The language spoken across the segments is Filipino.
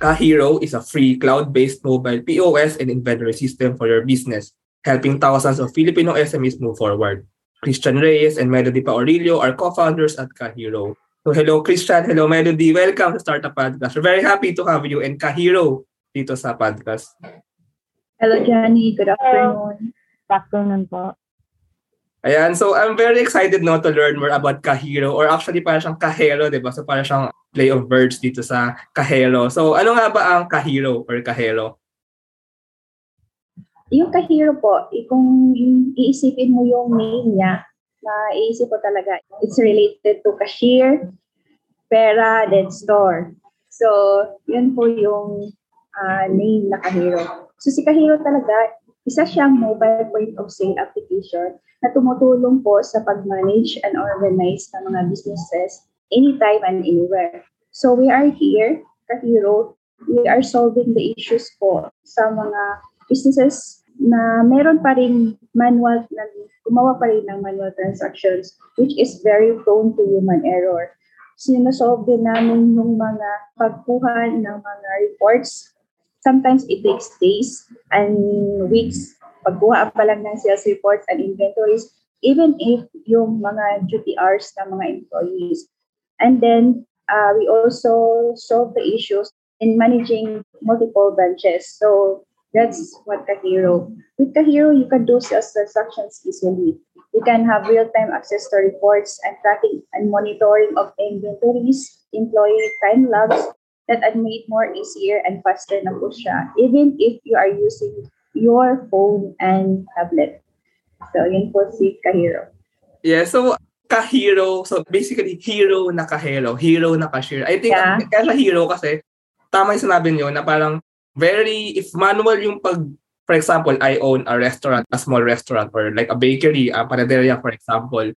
Kahiro is a free cloud-based mobile POS and inventory system for your business, helping thousands of Filipino SMEs move forward. Christian Reyes and Melody Paorillo are co-founders at Kahiro. So hello Christian, hello Melody, welcome to Startup Podcast. We're very happy to have you and Kahiro dito sa podcast. Hello Johnny, good afternoon. Good afternoon po. Ayan, so I'm very excited now to learn more about Kahiro or actually para siyang Kahero, di ba? So para siyang play of words dito sa Kahero. So ano nga ba ang Kahiro or Kahero? Yung Kahiro po, kung iisipin mo yung name niya, iisip ko talaga, it's related to cashier, pera, then store. So, yun po yung uh, name na Kahiro. So, si Kahiro talaga, isa siyang mobile point of sale application na tumutulong po sa pag-manage and organize ng mga businesses anytime and anywhere. So, we are here, Kahiro, we are solving the issues po sa mga businesses na meron pa rin manual, na gumawa pa rin ng manual transactions which is very prone to human error. Sinasolve din namin yung mga pagkuha ng mga reports. Sometimes it takes days and weeks pagkuha pa lang ng sales reports and inventories even if yung mga duty hours ng mga employees. And then uh, we also solve the issues in managing multiple branches. So That's what Kahiro. With Kahiro, you can do sales transactions easily. You can have real-time access to reports and tracking and monitoring of inventories, employee time logs that are made more easier and faster na po siya, even if you are using your phone and tablet. So, yun po si Kahiro. Yeah, so Kahiro, so basically hero na kahero, hero na cashier. I think yeah. kaya siya hero kasi tama yung sinabi niyo na parang very, if manual yung pag, for example, I own a restaurant, a small restaurant, or like a bakery, a panaderia, for example,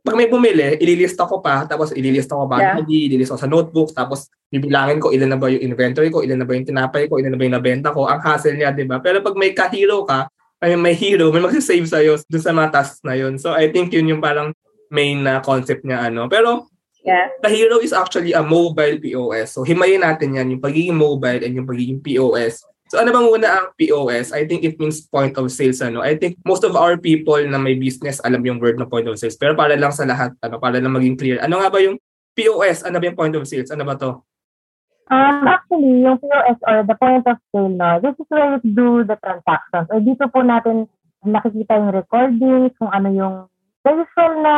pag may bumili, ililista ko pa, tapos ililista ko manually, yeah. ililista ko sa notebook, tapos bibilangin ko ilan na ba yung inventory ko, ilan na ba yung tinapay ko, ilan na ba yung nabenta ko, ang hassle niya, di ba? Pero pag may ka-hero ka, ay may hero, may mag-save sa'yo dun sa mga tasks na yun. So I think yun yung parang main na concept niya ano. Pero Yeah. The Hero is actually a mobile POS. So himayin natin yan, yung pagiging mobile and yung pagiging POS. So ano bang muna ang POS? I think it means point of sales. Ano? I think most of our people na may business alam yung word na point of sales. Pero para lang sa lahat, ano, para lang maging clear. Ano nga ba yung POS? Ano ba yung point of sales? Ano ba to? Um, actually, yung POS or the point of sale, no, this is where you do the transactions. O dito po natin nakikita yung recordings, kung ano yung the na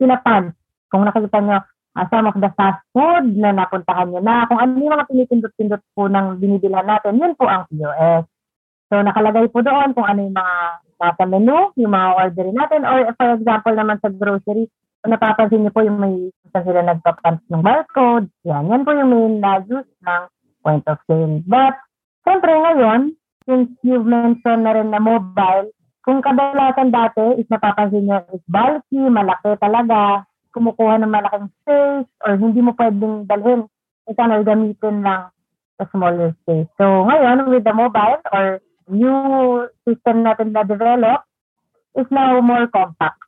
pinapad kung nakikita nyo, uh, some of the fast food na napuntahan nyo na, kung ano yung mga pinipindot-pindot po ng binibilhan natin, yun po ang POS. So, nakalagay po doon kung ano yung mga nasa menu, yung mga orderin natin, or for example naman sa grocery, kung napapansin niyo po yung may isa sila nagpapunch ng barcode, yan, yan po yung main na use ng point of sale. But, siyempre ngayon, since you've mentioned na rin na mobile, kung kadalasan dati is napapansin niyo is bulky, malaki talaga, kumukuha ng malaking space or hindi mo pwedeng dalhin. Ito na gamitin lang sa smaller space. So ngayon, with the mobile or new system natin na develop, is now more compact.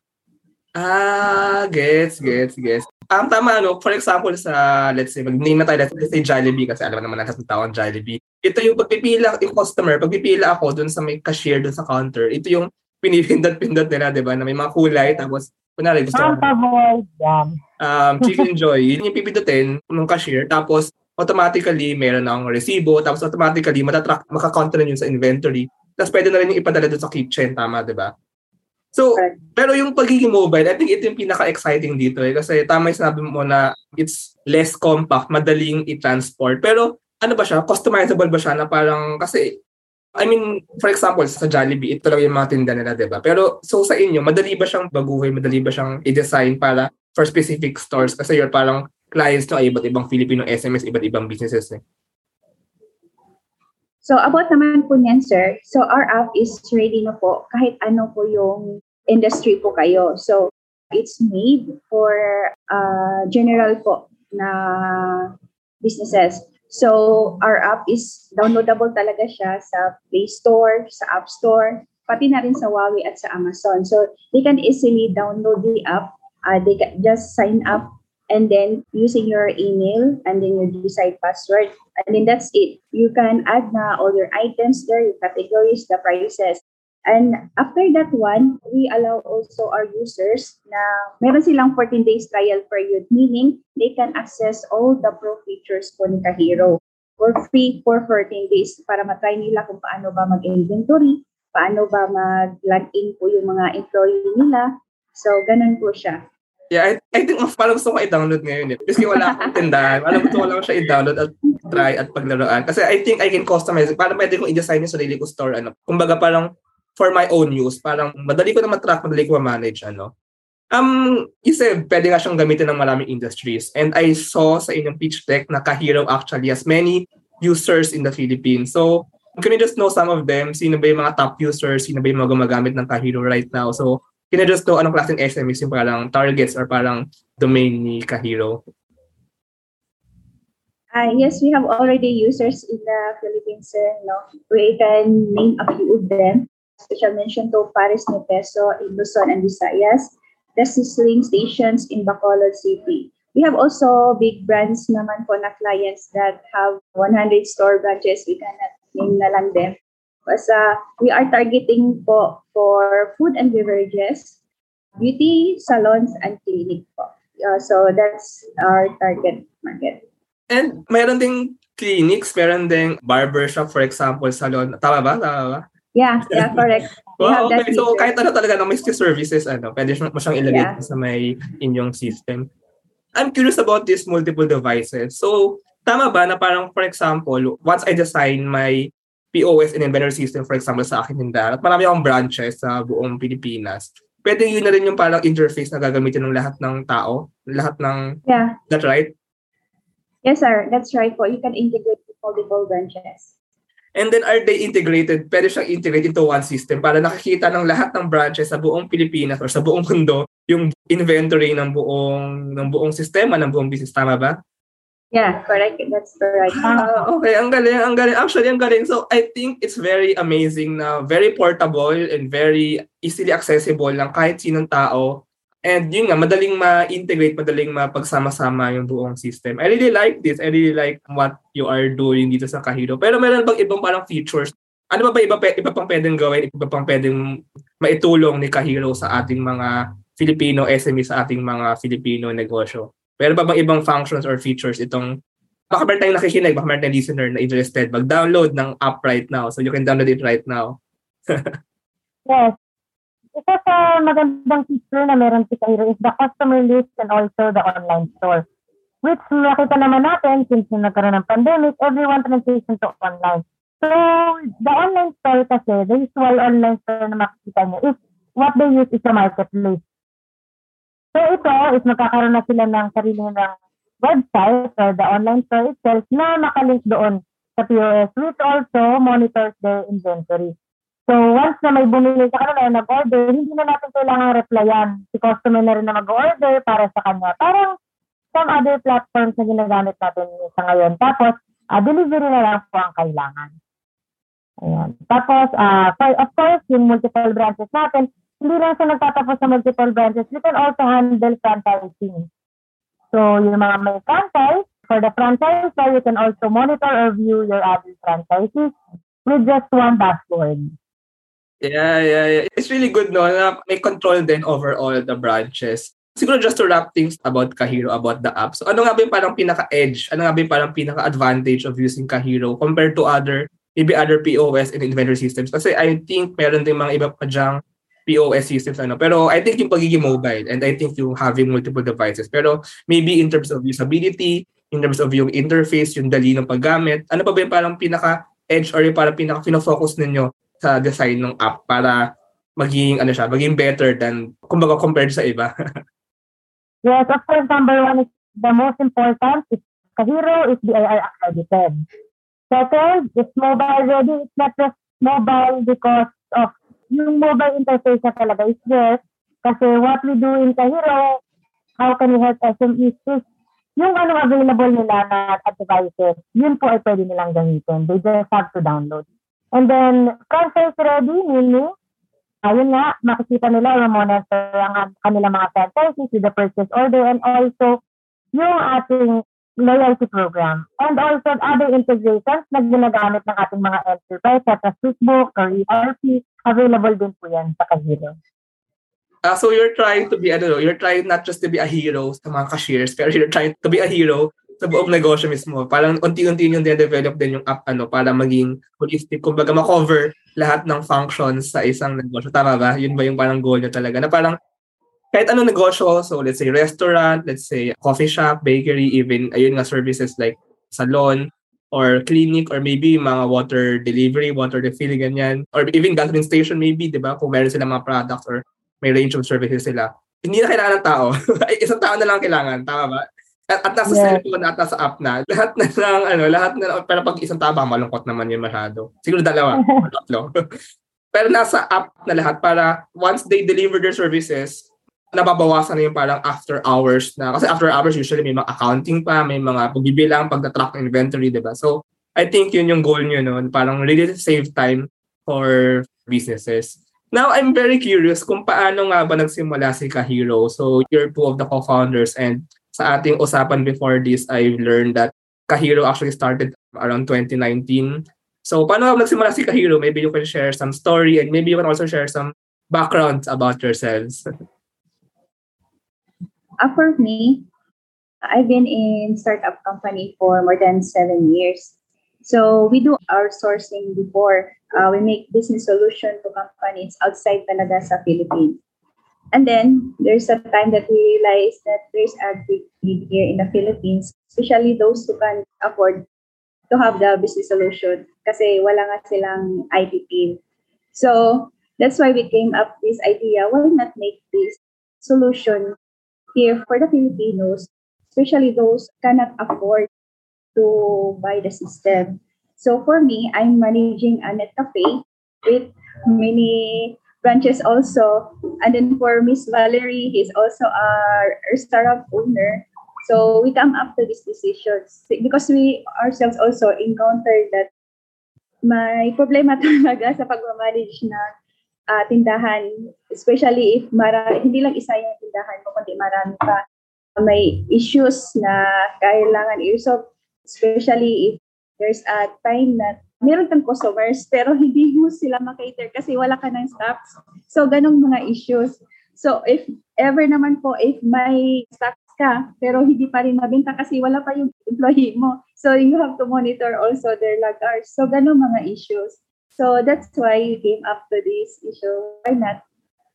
Ah, gets, gets, gets. Ang tama, ano, for example, sa, let's say, mag-name na tayo, let's say Jollibee, kasi alam naman natin tao ang Jollibee. Ito yung pagpipila, yung customer, pagpipila ako dun sa may cashier dun sa counter, ito yung pinipindot-pindot nila, di ba, na may mga kulay, tapos Kunwari, gusto ko. Avoid yan. Um, chicken joy, yun yung pipindutin ng cashier. Tapos, automatically, meron ng resibo. Tapos, automatically, matatrack, makakonto na yun sa inventory. Tapos, pwede na rin yung ipadala doon sa kitchen. Tama, di ba? So, okay. pero yung pagiging mobile, I think ito yung pinaka-exciting dito eh. Kasi tama yung sinabi mo na it's less compact, madaling i-transport. Pero ano ba siya? Customizable ba siya na parang, kasi I mean, for example, sa Jollibee, ito lang yung mga tinda nila, di ba? Pero, so sa inyo, madali ba siyang baguhin, madali ba siyang i-design para for specific stores? Kasi you're parang clients to ay iba't ibang Filipino SMS, iba't ibang businesses eh. So, about naman po niyan, sir. So, our app is ready na po kahit ano po yung industry po kayo. So, it's made for uh, general po na businesses. So, our app is downloadable talaga siya sa Play Store, sa App Store, pati na rin sa Huawei at sa Amazon. So, they can easily download the app. Uh, they can just sign up and then using your email and then your decide password. And then that's it. You can add na all your items there, your categories, the prices. And after that one, we allow also our users na meron silang 14 days trial period, meaning they can access all the pro features po ni Kahiro for free for 14 days para matry nila kung paano ba mag-inventory, paano ba mag-log in po yung mga employee nila. So, ganun po siya. Yeah, I, I think oh, parang gusto ko i-download ngayon eh. Kasi wala akong tindahan. Gusto ko lang siya i-download at try at paglaruan. Kasi I think I can customize. Parang pwede kong i-design yung sarili ko store. Ano. Kumbaga parang for my own use. Parang madali ko na matrack, madali ko ma-manage. Ano. Um, you said, pwede nga siyang gamitin ng maraming industries. And I saw sa inyong pitch deck na Kahiro actually has many users in the Philippines. So, can you just know some of them? Sino ba yung mga top users? Sino ba yung mga gumagamit ng Kahiro right now? So, can you just know anong klaseng SMEs yung parang targets or parang domain ni Kahiro? Uh, yes, we have already users in the Philippines, sir. No? We can name a few of them. Special mention to Paris New Peso, Luzon, and Visayas. The sizzling stations in Bacolod City. We have also big brands naman po na clients that have 100 store branches. We cannot name na lang them. Basta we are targeting po for food and beverages, beauty, salons, and clinic po. Uh, so that's our target market. And meron ding clinics, meron ding barbershop, for example, salon. Tama ba? Tama ba? Yeah, yeah, correct. Wow, have that okay. So kahit ano talaga na may services, ano, pwede mo siyang ilagay Yeah. sa may inyong system. I'm curious about these multiple devices. So, tama ba na parang, for example, once I design my POS and inventory system, for example, sa akin tindahan, at marami akong branches sa buong Pilipinas, pwede yun na rin yung parang interface na gagamitin ng lahat ng tao? Lahat ng, Yeah, that right? yes, sir. That's right po. You can integrate multiple branches. And then are they integrated? Pwede siyang integrate into one system para nakikita ng lahat ng branches sa buong Pilipinas or sa buong mundo yung inventory ng buong ng buong sistema ng buong business tama ba? Yeah, correct. That's correct. Ah, okay, ang galing, ang galing. Actually, ang galing. So, I think it's very amazing na very portable and very easily accessible lang kahit sinong tao. And yun nga, madaling ma-integrate, madaling mapagsama-sama yung buong system. I really like this. I really like what you are doing dito sa Kahiro. Pero meron bang ibang parang features? Ano ba ba iba, iba pang pwedeng gawin? Iba pang pwedeng maitulong ni Kahiro sa ating mga Filipino SME, sa ating mga Filipino negosyo? Meron ba bang ibang functions or features itong baka meron tayong nakikinig, baka meron tayong listener na interested, mag-download ng app right now. So you can download it right now. Yes. Isa sa magandang feature na meron si Cairo is the customer list and also the online store. Which nakita naman natin since nagkaroon ng pandemic, everyone transition to online. So, the online store kasi, the usual online store na makikita niyo is what they use is the marketplace. So, ito is magkakaroon na sila ng sarili ng website or the online store itself na nakalink doon sa POS which also monitors their inventory. So, once na may bumili sa kanila, nag-order, hindi na natin kailangan replyan. Si customer na rin na mag-order para sa kanya. Parang some other platforms na ginagamit natin sa ngayon. Tapos, ah, delivery na lang po ang kailangan. Ayan. Tapos, ah, for, of course, yung multiple branches natin, hindi lang siya nagtatapos sa multiple branches. We can also handle franchising. So, yung mga may franchise, for the franchise, you can also monitor or view your other franchises with just one dashboard. Yeah, yeah, yeah. It's really good no na may control din over all the branches. Siguro just to wrap things about Kahiro, about the app. So ano nga ba yung parang pinaka-edge? Ano nga ba yung parang pinaka-advantage of using Kahiro compared to other, maybe other POS and inventory systems? Kasi I think meron din mga iba pa dyang POS systems ano. Pero I think yung pagiging mobile and I think yung having multiple devices. Pero maybe in terms of usability, in terms of yung interface, yung dali ng paggamit, ano pa ba yung parang pinaka-edge or yung parang pinaka-focus ninyo sa design ng app para maging ano siya, maging better than kumbaga compared sa iba. Yes, of course, number one is the most important is Kahiro is BIR accredited. Second, it's mobile ready. It's not just mobile because of yung mobile interface na talaga is there. Kasi what we do in Kahiro, how can we help SMEs is yung ano available nila na devices, yun po ay pwede nilang gamitin. They just have to download. And then, franchise ready, meaning, ayun nga, makikita nila or monitor ang kanilang mga franchises with the purchase order and also yung ating loyalty program. And also other integrations na ginagamit ng ating mga enterprise such as Facebook or ERP, available din po yan sa Kahiro. Uh, so you're trying to be, ano, you're trying not just to be a hero sa mga cashiers, pero you're trying to be a hero sa buong negosyo mismo. Parang unti-unti yung de-develop din yung app ano, para maging holistic. Kumbaga, ma-cover lahat ng functions sa isang negosyo. Tama ba? Yun ba yung parang goal niya talaga? Na parang kahit anong negosyo, so let's say restaurant, let's say coffee shop, bakery, even ayun nga services like salon, or clinic, or maybe mga water delivery, water refill, ganyan. Or even gasoline station maybe, di ba? Kung meron sila mga products or may range of services sila. Hindi na kailangan ng tao. Isang tao na lang kailangan. Tama ba? At, at nasa yeah. cellphone at nasa app na. Lahat na lang, ano, lahat na pero pag isang tao, malungkot naman yun masyado. Siguro dalawa, tatlo. pero nasa app na lahat para once they deliver their services, nababawasan na yung parang after hours na. Kasi after hours, usually may mga accounting pa, may mga pagbibilang, pagdatrack ng inventory, di ba? So, I think yun yung goal nyo, no? Parang really save time for businesses. Now, I'm very curious kung paano nga ba nagsimula si Kahiro. So, you're two of the co-founders and sa ating usapan before this, I've learned that Kahiro actually started around 2019. So, paano nagsimula si Kahiro? Maybe you can share some story and maybe you can also share some backgrounds about yourselves. Uh, for me, I've been in startup company for more than seven years. So we do outsourcing before. Uh, we make business solution to companies outside talaga sa Philippines. And then there's a time that we realized that there's a big need here in the Philippines, especially those who can afford to have the business solution kasi wala nga silang IT team. So that's why we came up with this idea, why not make this solution here for the Filipinos, especially those cannot afford to buy the system. So for me, I'm managing a net cafe with many branches also. And then for Miss Valerie, he's also a startup owner. So we come up to these decisions because we ourselves also encountered that may problema talaga sa pag-manage na uh, tindahan, especially if mara, hindi lang isa yung tindahan mo, kundi marami pa. May issues na kailangan i-resolve Especially if there's a time na meron kang customers pero hindi mo sila makater kasi wala ka ng stocks. So, ganong mga issues. So, if ever naman po, if may stocks ka, pero hindi pa rin mabenta kasi wala pa yung employee mo. So, you have to monitor also their lag hours. So, ganong mga issues. So, that's why you came up to this issue. Why not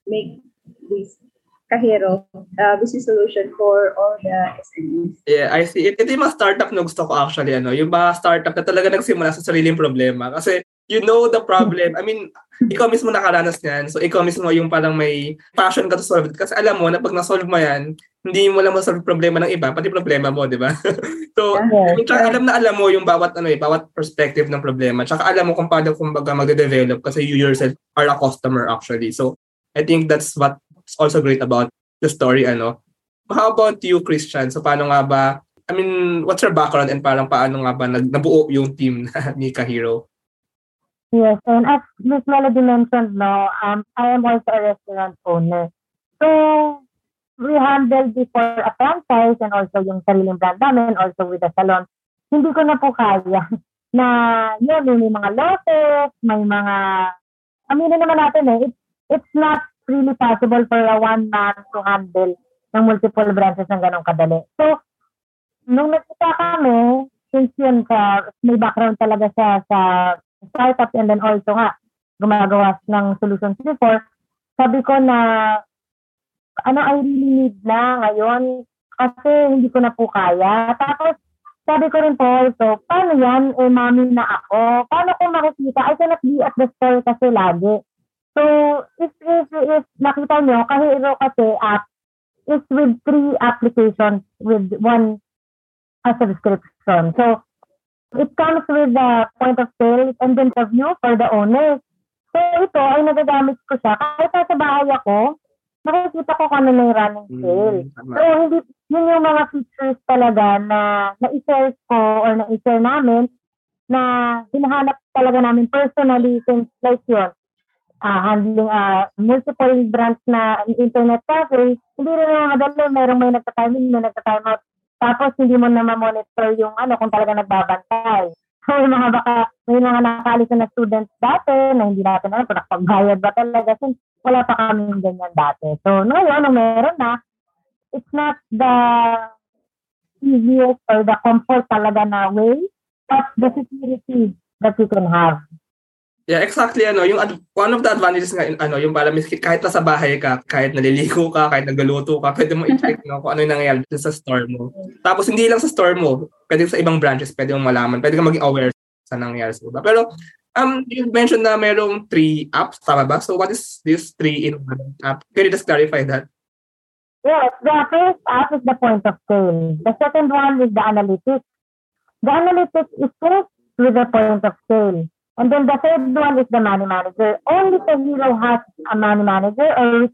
make this Kahero uh, business solution for all the SMEs. Yeah, I see. Ito yung mga startup na gusto ko actually. Ano, yung mga startup na talaga nagsimula sa sariling problema. Kasi you know the problem. I mean, ikaw mismo nakaranas niyan. So, ikaw mismo yung parang may passion ka to solve it. Kasi alam mo na pag na-solve mo yan, hindi mo lang ma-solve problema ng iba, pati problema mo, di ba? so, yeah, I mean, tsaka alam na alam mo yung bawat, ano eh, bawat perspective ng problema. Tsaka alam mo kung paano kumbaga mag-develop kasi you yourself are a customer actually. So, I think that's what also great about the story, ano. How about you, Christian? So, paano nga ba, I mean, what's your background and parang paano nga ba nag, nabuo yung team ni Kahiro? Yes, and as Miss Melody mentioned, no, um, I am also a restaurant owner. So, we handle before a franchise and also yung sariling brand namin, also with the salon. Hindi ko na po kaya na yun, may mga losses, may mga, aminin naman natin eh, it, it's not really possible for a one man to handle ng multiple branches ng ganong kadali. So, nung nagkita kami, since yun sa, may background talaga sa, sa startup and then also nga, gumagawa ng solutions before, sabi ko na, ano, I really need na ngayon kasi hindi ko na po kaya. Tapos, sabi ko rin po also, paano yan? Eh, mami na ako. Paano ko makikita? I cannot be at the store kasi lagi. So, if, if, if nakita nyo, Kahiro kasi app is with three applications with one a description. So, it comes with the point of sale and then the view for the owner. So, ito ay nagagamit ko siya. Kahit sa bahay ako, makikita ko kung ano na yung running hmm, sale. Mm, so, hindi, yun yung mga features talaga na na-share ko or na-share namin na hinahanap talaga namin personally since like yun uh, handling uh, multiple brands na internet cafe, hindi rin mga madali. Merong may nagta-time in, may nagta-time out. tapos hindi mo na ma-monitor yung ano kung talaga nagbabantay. So, yung mga baka, may mga nakaalis na students dati na hindi natin alam kung nakapagbayad ba talaga since wala pa kami ganyan dati. So, ngayon, nung meron na, it's not the easiest or the comfort talaga na way, but the security that you can have. Yeah, exactly ano, yung ad- one of the advantages nga ano, yung para miski kahit nasa bahay ka, kahit naliligo ka, kahit nagluluto ka, pwede mo i-check no, kung ano yung nangyayari sa store mo. Tapos hindi lang sa store mo, pwede sa ibang branches, pwede mong malaman, pwede ka maging aware sa nangyayari sa iba. Pero um, you mentioned na merong three apps, tama ba? So what is this three in one app? Can you just clarify that? Yes, the first app is the point of sale. The second one is the analytics. The analytics is first with the point of sale. And then the third one is the money manager. Only the hero has a money manager or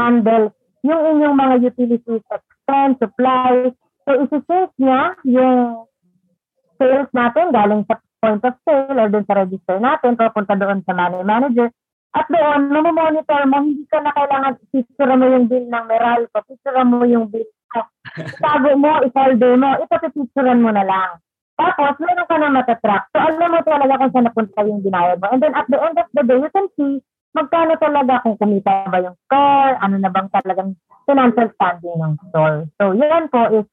handle yung inyong mga utilities, expense, supplies. So, isi-sync niya yung sales natin galing sa point of sale or dun sa register natin, papunta doon sa money manager. At doon, mamomonitor mo, hindi ka na kailangan picture mo yung bill ng Meralco, picture mo yung bill. Itago mo, isolder mo, ito pipicturean mo na lang. Tapos, meron ka na matatrack. So, alam mo talaga kung saan napunta yung binayad mo. And then, at the end of the day, you can see magkano talaga kung kumita ba yung store, ano na bang talagang financial standing ng store. So, yan po is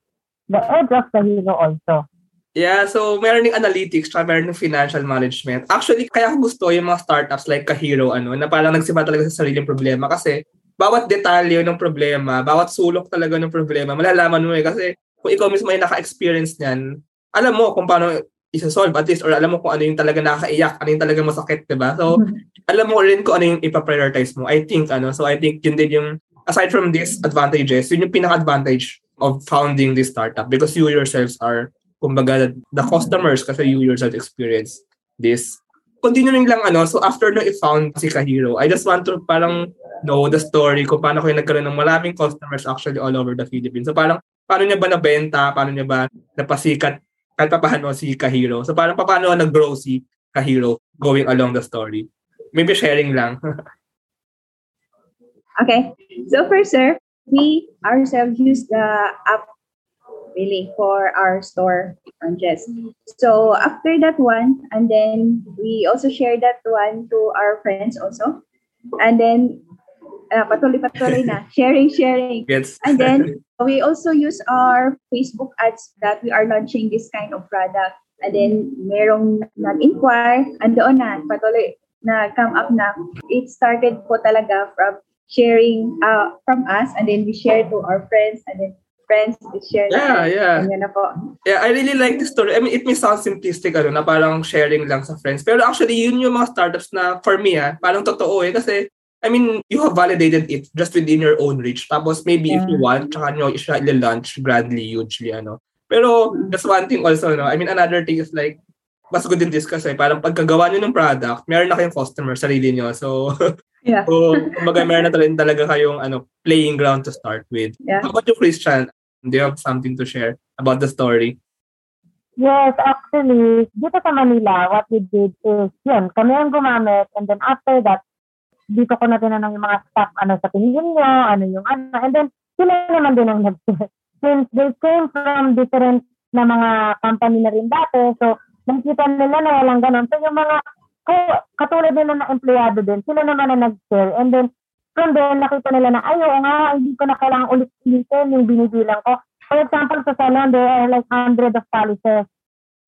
the edge of the hero also. Yeah, so meron ng analytics, tsaka meron ng financial management. Actually, kaya ko gusto yung mga startups like Kahiro, ano, na parang nagsimba talaga sa sariling problema kasi bawat detalye ng problema, bawat sulok talaga ng problema, malalaman mo eh. Kasi kung ikaw mismo ay naka-experience niyan, alam mo kung paano isa-solve at least or alam mo kung ano yung talaga nakakaiyak, ano yung talaga masakit, 'di ba? So, alam mo rin kung ano yung ipa-prioritize mo. I think ano, so I think yun din yung aside from these advantages, yun yung pinaka-advantage of founding this startup because you yourselves are kumbaga the customers kasi you yourself experience this. Continuing lang ano, so after no i-found si Kahiro, I just want to parang know the story kung paano kayo nagkaroon ng maraming customers actually all over the Philippines. So parang paano niya ba nabenta, paano niya ba napasikat kahit paano si Kahiro. So parang paano nag-grow si Kahiro going along the story. Maybe sharing lang. okay. So first, sir, we ourselves use the app really for our store branches. So after that one, and then we also share that one to our friends also. And then uh, patuloy-patuloy na. sharing, sharing. Yes. And then we also use our Facebook ads that we are launching this kind of product. And then merong nag-inquire, and doon na, patuloy na come up na. It started po talaga from sharing uh, from us and then we share to our friends and then friends we share Yeah, na. yeah. Ganyan na po. Yeah, I really like this story. I mean, it may sound simplistic, ano, na parang sharing lang sa friends. Pero actually, yun yung mga startups na, for me, ah, parang totoo eh. Kasi, I mean, you have validated it just within your own reach. Tapos, maybe if you want, tsaka nyo siya ila-launch grandly, hugely, ano. Pero, that's one thing also, no? I mean, another thing is like, mas good in this kasi parang pagkagawa nyo ng product, meron na kayong customer, sarili nyo. So, Yeah. so kumbaga meron na rin talaga kayong ano, playing ground to start with. Yeah. How about you, Christian? Do you have something to share about the story? Yes, actually, dito sa Manila, what we did is, yun, kami ang gumamit, and then after that, dito ko na tinanong yung mga staff, ano sa tingin nyo, ano yung ano, and then sila naman din ang nag Since they came from different na mga company na rin dati, so nakikita nila na walang ganun. So yung mga, katulad nila na empleyado din, sila naman na nag-share, and then from there, nakita nila na, ay, nga, hindi ko na kailangan ulit-ulitin yung binibilang ko. For example, sa salon, there are like hundred of polishes,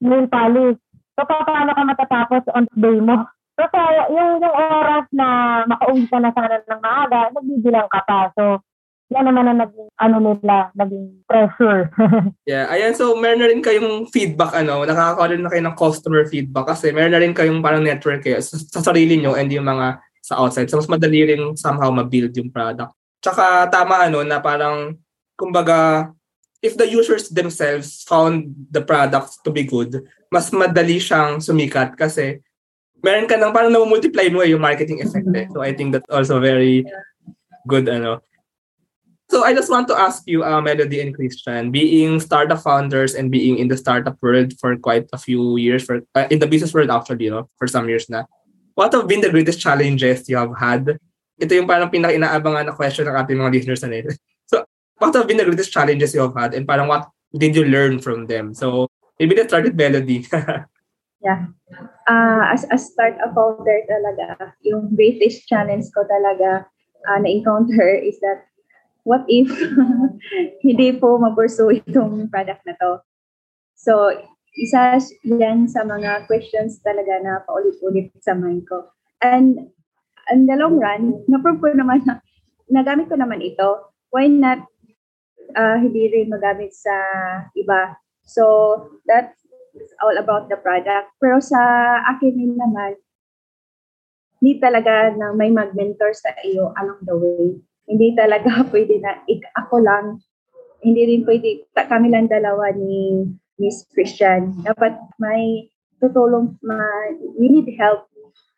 nail polish. So, paano ka matatapos on day mo? Kaya, yung, yung oras na makauwi ka na sana ng maaga, nagbibilang ka pa. So, yan naman ang naging, ano nila, naging pressure. Yeah, ayan. So, meron na rin kayong feedback, ano, nakakakuha rin na kayo ng customer feedback kasi meron na rin kayong parang network kayo sa, sa sarili nyo and yung mga sa outside. So, mas madali rin somehow ma-build yung product. Tsaka, tama, ano, na parang, kumbaga, if the users themselves found the product to be good, mas madali siyang sumikat kasi meron ka nang parang na-multiply mo eh, yung marketing effect eh. So, I think that's also very good, ano. So I just want to ask you, uh, Melody and Christian, being startup founders and being in the startup world for quite a few years, for uh, in the business world actually, you know, for some years na, what have been the greatest challenges you have had? Ito yung parang pinaka-inaabangan na question ng ating mga listeners na nito. So, what have been the greatest challenges you have had and parang what did you learn from them? So maybe let's start with Melody. yeah. Uh, as a start a founder talaga, yung greatest challenge ko talaga uh, na-encounter is that what if hindi po ma-pursue itong product na to? So, isa yan sa mga questions talaga na paulit-ulit sa mind ko. And in the long run, na-prove ko naman na nagamit ko naman ito. Why not uh, hindi rin magamit sa iba? So, that's all about the product. Pero sa akin din naman, hindi talaga na may mag-mentor sa iyo along the way. Hindi talaga pwede na ik ako lang. Hindi rin pwede kami lang dalawa ni Miss Christian. Dapat may tutulong, ma, we need help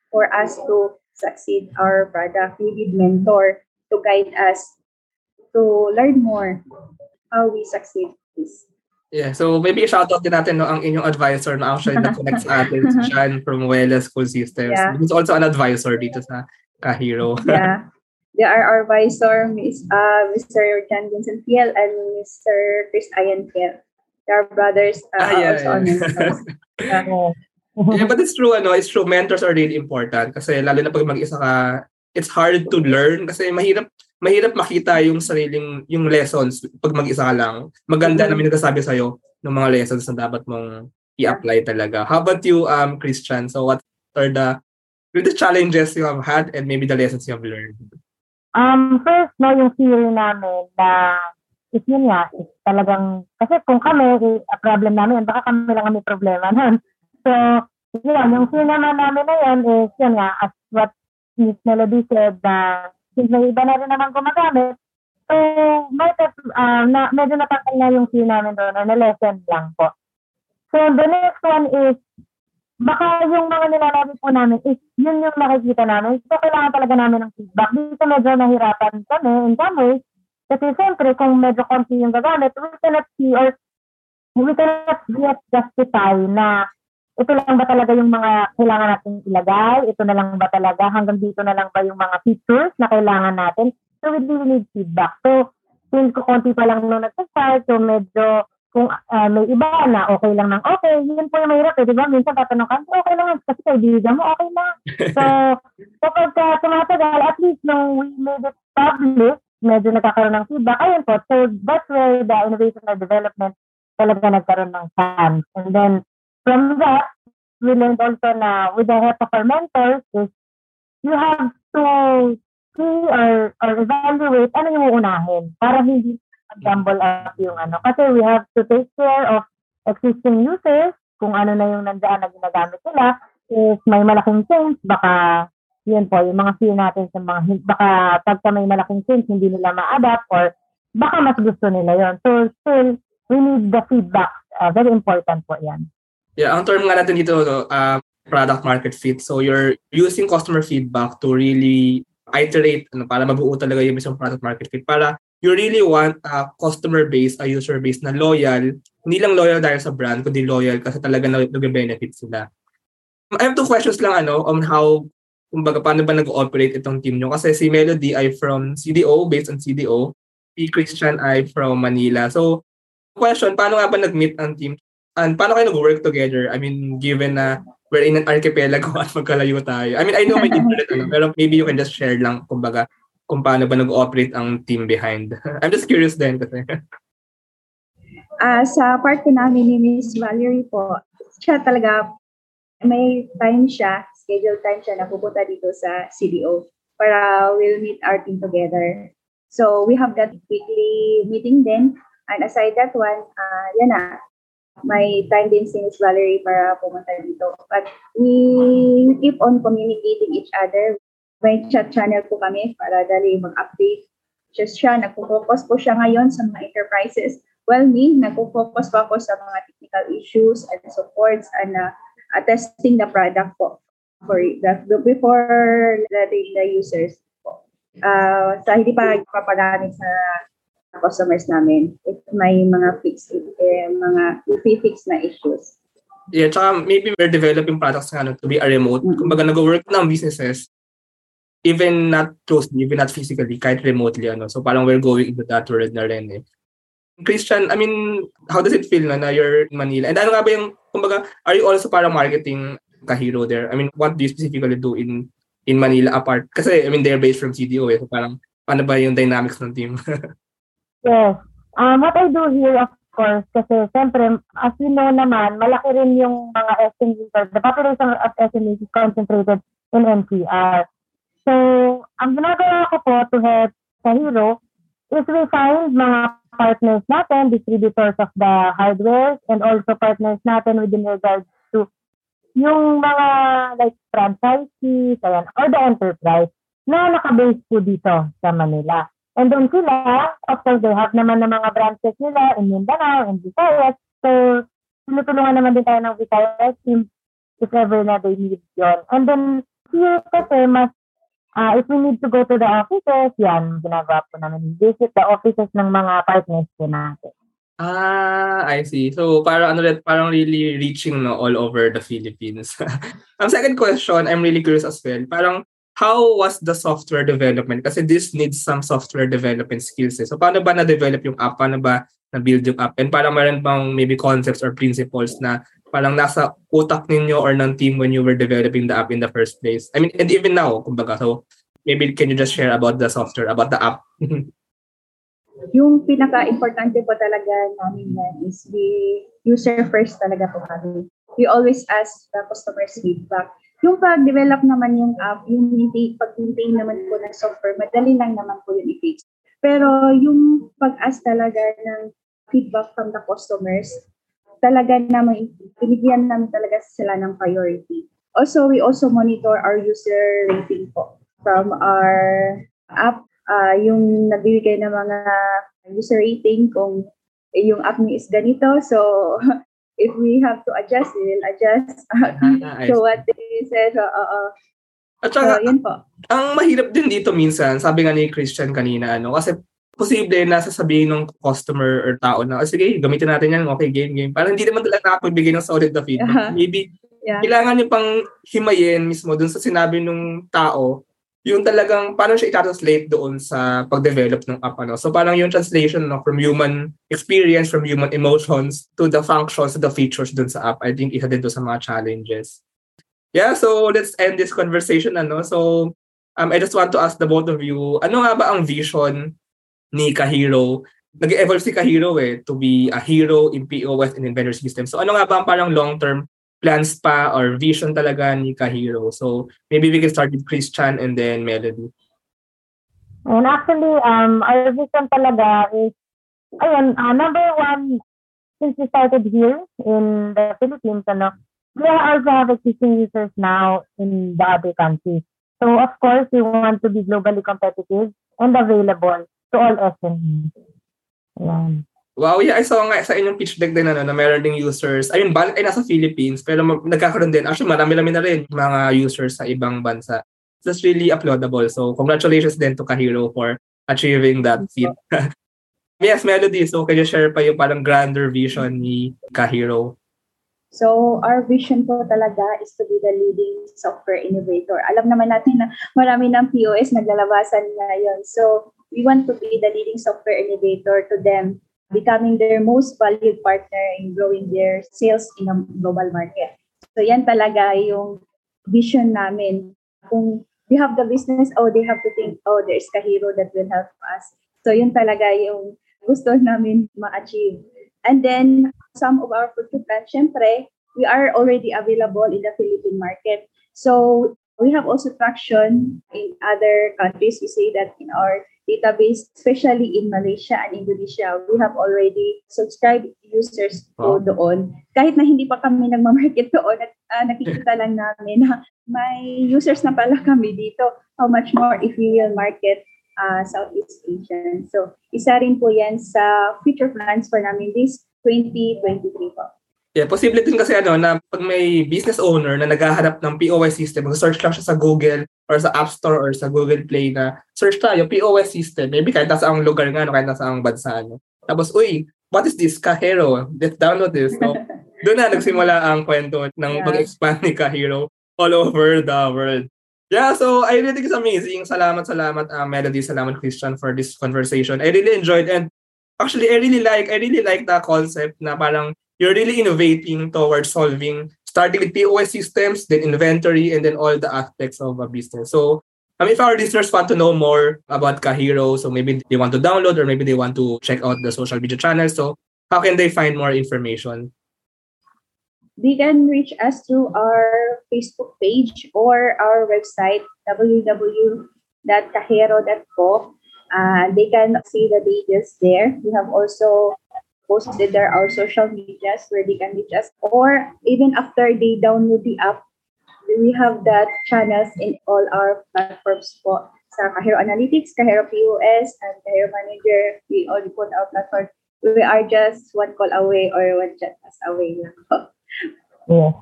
for us to succeed our product. We need mentor to guide us to learn more how we succeed this. Yeah, so maybe shoutout din natin no, ang inyong advisor na actually na-connect sa atin, si Sean from Wella School Systems. Yeah. He's also an advisor dito sa Kahiro. yeah. They are our advisor, Miss, uh, Mr. John Vincent Fiel and Mr. Chris Ian Fiel. They are brothers uh, Ah, yeah, also yeah. Yeah. yeah, but it's true, ano, it's true. Mentors are really important kasi lalo na pag mag-isa ka, it's hard to learn kasi mahirap mahirap makita yung sariling yung lessons pag mag-isa ka lang. Maganda na may nagsasabi sa'yo ng mga lessons na dapat mong i-apply talaga. How about you, um, Christian? So what are the the challenges you have had and maybe the lessons you have learned? Um, first, no, yung theory namin na is yun nga, is talagang, kasi kung kami, a problem namin, baka kami lang ang may problema nun. So, yun, yung naman namin na yun is, yun nga, as what Miss Melody said, na since may iba na rin naman gumagamit, so, have, uh, na, medyo natanggal na yung theory namin doon, or na-lesson lang po. So, the next one is, baka yung mga nilalabit po namin is yun yung nakikita namin. So, kailangan talaga namin ng feedback. Dito medyo nahirapan kami in some ways. Kasi siyempre, kung medyo konti yung gagamit, we cannot see or we cannot yet justify na ito lang ba talaga yung mga kailangan natin ilagay? Ito na lang ba talaga? Hanggang dito na lang ba yung mga features na kailangan natin? So, we really need feedback. So, since ko konti pa lang nung nag-start, so medyo kung ah, may iba na okay lang ng okay, yun po yung mahirap eh, di ba? Minsan tatanong ka, okay lang kasi kaibigan mo, okay na. So, kapag uh, tumatagal, at least nung we made it public, medyo nagkakaroon ng feedback, ayun po. So, that's where the innovation and development talaga nagkaroon ng chance. And then, from that, we learned also na with the help of our mentors is you have to see or, or evaluate ano yung uunahin para hindi jumble up yung ano. Kasi we have to take care of existing users, kung ano na yung nandiyan na ginagamit nila. If may malaking change, baka yun po, yung mga fear natin sa mga, baka pagka may malaking change, hindi nila ma-adapt or baka mas gusto nila yon So still, we need the feedback. Uh, very important po yan. Yeah, ang term nga natin dito, no, uh, product market fit. So you're using customer feedback to really iterate ano, para mabuo talaga yung isang product market fit. Para you really want a customer base, a user base na loyal, hindi lang loyal dahil sa brand, kundi loyal kasi talaga nag- nag-benefit sila. I have two questions lang ano on how kumbaga paano ba nag-ooperate itong team nyo? Kasi si Melody ay from CDO, based on CDO. Si Christian ay from Manila. So, question, paano nga ba nag-meet ang team? And paano kayo nag-work together? I mean, given na we're in an archipelago at magkalayo tayo. I mean, I know may internet, ano, pero maybe you can just share lang, kumbaga, kung paano ba nag-ooperate ang team behind. I'm just curious din kasi. Ah, sa part ko namin ni Miss Valerie po, siya talaga, may time siya, schedule time siya na pupunta dito sa CDO para we'll meet our team together. So we have that weekly meeting then. And aside that one, uh, yan na, may time din si Miss Valerie para pumunta dito. But we keep on communicating each other. May chat channel po kami para dali mag-update. Just siya, nagpo-focus po siya ngayon sa mga enterprises Well, me, nagpo-focus pa ako sa mga technical issues and supports and uh, uh, testing the product po for the, before letting the users po. Uh, sa hindi pa papagamit sa customers namin if may mga fix eh, mga fix na issues. Yeah, tsaka maybe we're developing products nga no, to be a remote. Mhm. Kumbaga nag-work ng businesses even not closely, even not physically, kahit remotely. Ano. So parang we're going into that world na rin eh. Christian, I mean, how does it feel na, na you're in Manila? And ano nga ba yung, kumbaga, are you also para marketing kahiro there? I mean, what do you specifically do in in Manila apart? Kasi, I mean, they're based from CDO eh. So parang, ano ba yung dynamics ng team? yes. Um, what I do here, of course, kasi siyempre, as you know naman, malaki rin yung mga SMEs or the population of SMEs is concentrated in NCR. So, ang ginagawa ko po to help sa Hero is we find mga partners natin, distributors of the hardware, and also partners natin within regards to yung mga like franchisees, ayan, or the enterprise na nakabase po dito sa Manila. And then sila, of course, they have naman ng mga branches nila in Mindanao, in Visayas. So, tinutulungan naman din tayo ng Visayas team if ever na they need yon. And then, here kasi mas Uh, if we need to go to the offices, yan, ginagawa po namin. Visit the offices ng mga partners po natin. Ah, I see. So, parang ano rin, parang really reaching no, all over the Philippines. Ang second question, I'm really curious as well. Parang, how was the software development? Kasi this needs some software development skills. Eh. So, paano ba na-develop yung app? Paano ba na-build yung app? And parang meron bang maybe concepts or principles na parang nasa utak ninyo or ng team when you were developing the app in the first place? I mean, and even now, kumbaga, so maybe can you just share about the software, about the app? yung pinaka-importante po talaga namin yan is the user first talaga po kami. We always ask the customer's feedback. Yung pag-develop naman yung app, yung pag-maintain naman po ng software, madali lang naman po yung i-fix. Pero yung pag-ask talaga ng feedback from the customers, talaga naman, binigyan namin talaga sila ng priority. Also, we also monitor our user rating po from our app. Uh, yung nagbibigay ng mga user rating kung yung app niya is ganito. So, if we have to adjust, we will adjust uh, to what they said. So, uh, uh, At saka, so, yun po. Ang mahirap din dito minsan, sabi nga ni Christian kanina, ano, kasi posible na sasabihin ng customer or tao na, oh, sige, gamitin natin yan, okay, game, game. Parang hindi naman talaga nakapagbigay ng solid na feedback. Uh-huh. Maybe, yeah. kailangan nyo pang himayin mismo dun sa sinabi ng tao, yung talagang, paano siya i-translate doon sa pag-develop ng app. Ano? So parang yung translation no, from human experience, from human emotions, to the functions, to the features dun sa app, I think isa din to sa mga challenges. Yeah, so let's end this conversation. Ano? So um, I just want to ask the both of you, ano nga ba ang vision ni Kahiro, nag-evolve si Kahiro eh to be a hero in POS and inventor system. So ano nga ba ang parang long-term plans pa or vision talaga ni Kahiro? So maybe we can start with Christian and then Melody. And actually, um, our vision talaga is, ayun, uh, number one, since we started here in the Philippines, ano, we also have existing users now in the other countries. So of course, we want to be globally competitive and available to all SMEs. Ayan. Wow, yeah, I saw nga sa inyong pitch deck din ano, na meron ding users. Ayun, balik ay nasa Philippines, pero nagkakaroon din. Actually, marami-rami na rin mga users sa ibang bansa. That's really applaudable. So, congratulations din to Kahiro for achieving that feat. yes, Melody, so can you share pa yung parang grander vision ni Kahiro? So, our vision po talaga is to be the leading software innovator. Alam naman natin na marami ng POS naglalabasan ngayon. So, we want to be the leading software innovator to them, becoming their most valued partner in growing their sales in a global market. So yan talaga yung vision namin. Kung we have the business, oh, they have to think, oh, there's Kahiro that will help us. So yun talaga yung gusto namin ma-achieve. And then, some of our future plans, syempre, we are already available in the Philippine market. So we have also traction in other countries. We say that in our database, especially in Malaysia and Indonesia. We have already subscribed users po oh. doon. Kahit na hindi pa kami nagmamarket doon, at uh, nakikita lang namin na may users na pala kami dito. How much more if we will market uh, Southeast Asian. So, isa rin po yan sa future plans for namin this 2023 po. Yeah, posible din kasi ano na pag may business owner na naghahanap ng POS system, search lang siya sa Google or sa App Store or sa Google Play na search tayo POS system. Maybe kahit nasa ang lugar nga, no, kahit nasa ang bansa. No. Tapos, uy, what is this? Kahero. Let's download this. So, doon na nagsimula ang kwento ng yeah. pag-expand ni Kahero all over the world. Yeah, so I really think it's amazing. Salamat, salamat, uh, Melody. Salamat, Christian, for this conversation. I really enjoyed and actually I really like I really like the concept na parang you're really innovating towards solving starting with POS systems, then inventory, and then all the aspects of a business. So um, if our listeners want to know more about Kahiro, so maybe they want to download or maybe they want to check out the social media channels. So how can they find more information? They can reach us through our Facebook page or our website www.kahero.co. Uh, they can see the details there. We have also posted there our social medias where they can reach us. Or even after they download the app, we have that channels in all our platforms po. Sa Kahero Analytics, Kahero POS, and Kahero Manager, we all put our platform. We are just one call away or one chat us away Yes.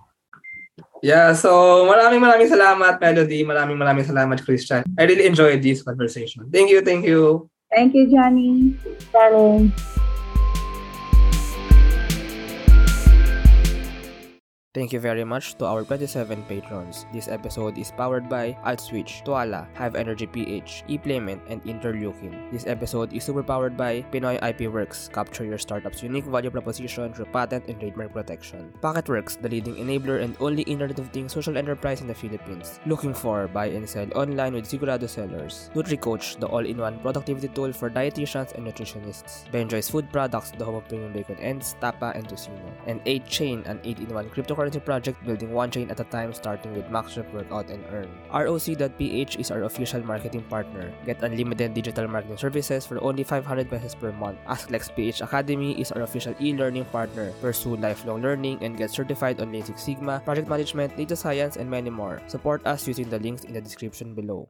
Yeah, so maraming maraming salamat, Melody. Maraming maraming salamat, Christian. I really enjoyed this conversation. Thank you, thank you. Thank you, Johnny. Darling. Thank you very much to our 27 patrons. This episode is powered by Outswitch, Tuala, Hive Energy PH, ePlayment, and Interleukin. This episode is super powered by Pinoy IP Works. Capture your startup's unique value proposition through patent and trademark protection. Pocketworks, the leading enabler and only Internet of Things social enterprise in the Philippines. Looking for buy and sell online with Sigurado sellers. NutriCoach, the all-in-one productivity tool for dietitians and nutritionists. Benjoy's Food Products, the home of premium bacon ends, Tapa, and Tocino. And 8chain, an 8-in-1 cryptocurrency project building one chain at a time starting with Maxrep Workout and Earn. ROC.ph is our official marketing partner. Get unlimited digital marketing services for only 500 pesos per month. AskLex PH Academy is our official e-learning partner. Pursue lifelong learning and get certified on Lean Sigma, project management, data science, and many more. Support us using the links in the description below.